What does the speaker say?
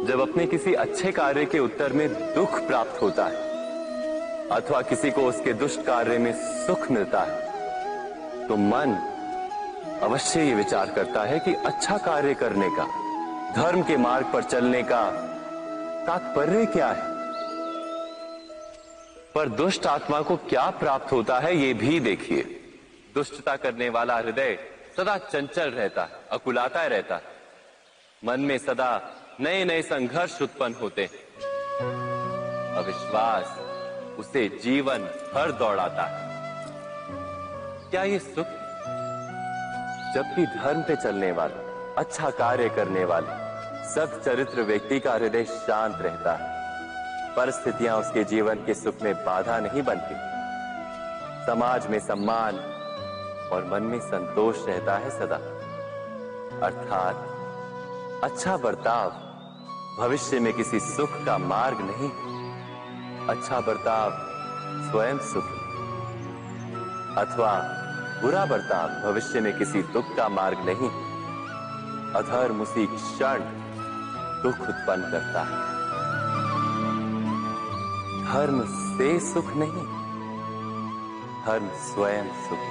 जब अपने किसी अच्छे कार्य के उत्तर में दुख प्राप्त होता है, अथवा किसी को उसके दुष्ट कार्य में सुख मिलता है तो मन अवश्य ये विचार करता है कि अच्छा कार्य करने का, धर्म के मार्ग पर चलने का तात्पर्य क्या है? पर दुष्ट आत्मा को क्या प्राप्त होता है ये भी देखिए। दुष्टता करने वाला हृदय सदा चंचल रहता है, अकुलाता रहता है। मन में सदा नए नए संघर्ष उत्पन्न होते हैं। अविश्वास उसे जीवन भर दौड़ाता है। क्या ये सुख जब भी धर्म पे चलने वाला अच्छा कार्य करने वाले, सब चरित्र व्यक्ति का हृदय शांत रहता है। परिस्थितियाँ उसके जीवन के सुख में बाधा नहीं बनती। समाज में सम्मान और मन में संतोष रहता है सदा। अर्थात अच्छा बर्ताव भविष्य में किसी सुख का मार्ग नहीं। अच्छा बर्ताव, स्वयं सुख। अथवा बुरा बर्ताव, भविष्य में किसी दुख का मार्ग नहीं। अधर्म उसी क्षण दुख उत्पन्न करता है। धर्म से सुख नहीं, धर्म स्वयं सुख।